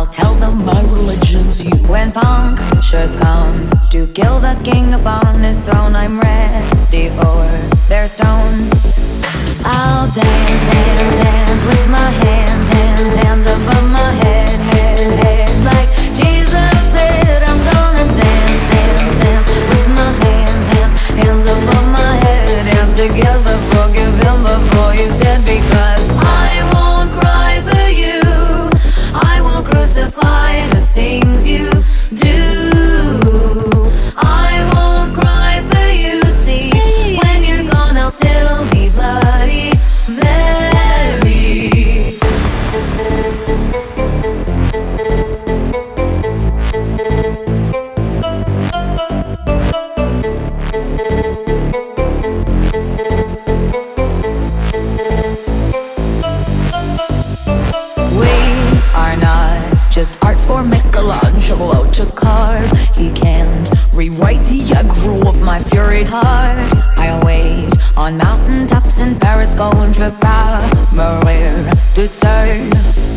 I'll tell them my religion's you. When punctures comes to kill the king upon his throne, I'm ready for their stones. I'll dance. apart. I wait on mountaintops in Paris, going to power, Maria to turn.